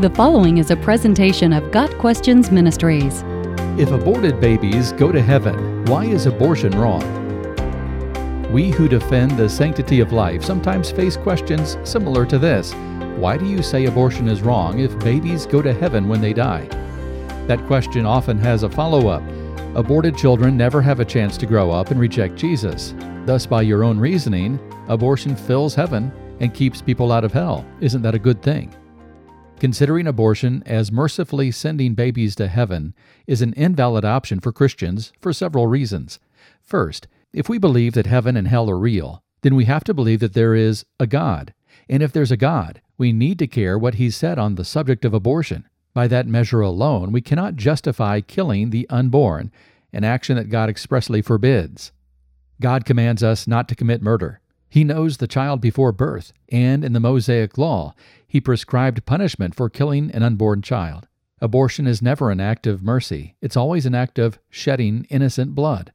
The following is a presentation of Got Questions Ministries. If aborted babies go to heaven, why is abortion wrong? We who defend the sanctity of life sometimes face questions similar to this Why do you say abortion is wrong if babies go to heaven when they die? That question often has a follow up. Aborted children never have a chance to grow up and reject Jesus. Thus, by your own reasoning, abortion fills heaven and keeps people out of hell. Isn't that a good thing? Considering abortion as mercifully sending babies to heaven is an invalid option for Christians for several reasons. First, if we believe that heaven and hell are real, then we have to believe that there is a God. And if there's a God, we need to care what He said on the subject of abortion. By that measure alone, we cannot justify killing the unborn, an action that God expressly forbids. God commands us not to commit murder. He knows the child before birth, and in the Mosaic Law, he prescribed punishment for killing an unborn child. Abortion is never an act of mercy, it's always an act of shedding innocent blood.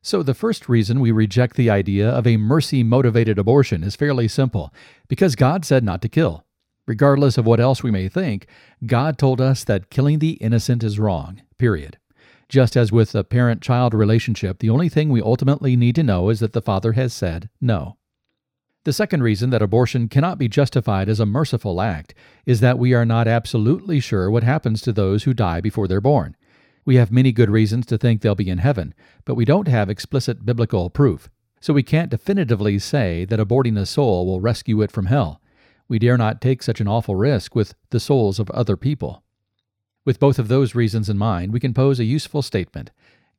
So, the first reason we reject the idea of a mercy motivated abortion is fairly simple because God said not to kill. Regardless of what else we may think, God told us that killing the innocent is wrong, period. Just as with a parent child relationship, the only thing we ultimately need to know is that the father has said no. The second reason that abortion cannot be justified as a merciful act is that we are not absolutely sure what happens to those who die before they're born. We have many good reasons to think they'll be in heaven, but we don't have explicit biblical proof. So we can't definitively say that aborting a soul will rescue it from hell. We dare not take such an awful risk with the souls of other people. With both of those reasons in mind, we can pose a useful statement.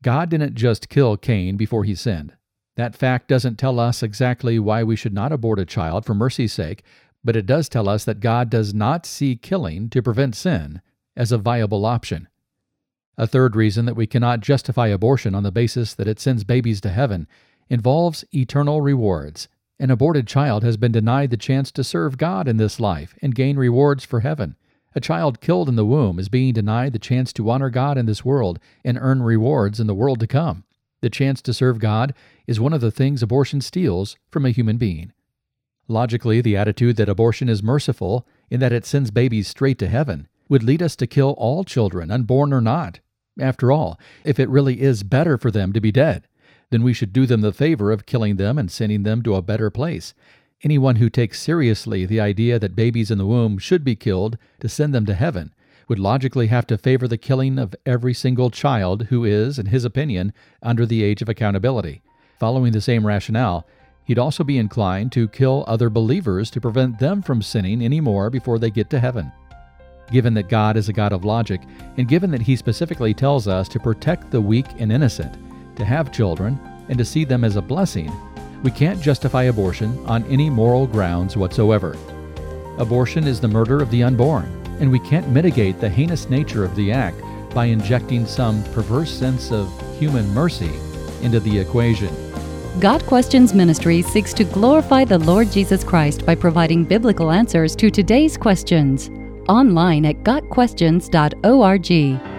God didn't just kill Cain before he sinned. That fact doesn't tell us exactly why we should not abort a child for mercy's sake, but it does tell us that God does not see killing to prevent sin as a viable option. A third reason that we cannot justify abortion on the basis that it sends babies to heaven involves eternal rewards. An aborted child has been denied the chance to serve God in this life and gain rewards for heaven. A child killed in the womb is being denied the chance to honor God in this world and earn rewards in the world to come. The chance to serve God is one of the things abortion steals from a human being. Logically, the attitude that abortion is merciful in that it sends babies straight to heaven would lead us to kill all children, unborn or not. After all, if it really is better for them to be dead, then we should do them the favor of killing them and sending them to a better place. Anyone who takes seriously the idea that babies in the womb should be killed to send them to heaven would logically have to favor the killing of every single child who is, in his opinion, under the age of accountability. Following the same rationale, he'd also be inclined to kill other believers to prevent them from sinning any more before they get to heaven. Given that God is a God of logic, and given that He specifically tells us to protect the weak and innocent, to have children, and to see them as a blessing, we can't justify abortion on any moral grounds whatsoever. Abortion is the murder of the unborn, and we can't mitigate the heinous nature of the act by injecting some perverse sense of human mercy into the equation. Got Questions Ministry seeks to glorify the Lord Jesus Christ by providing biblical answers to today's questions. Online at GotQuestions.org.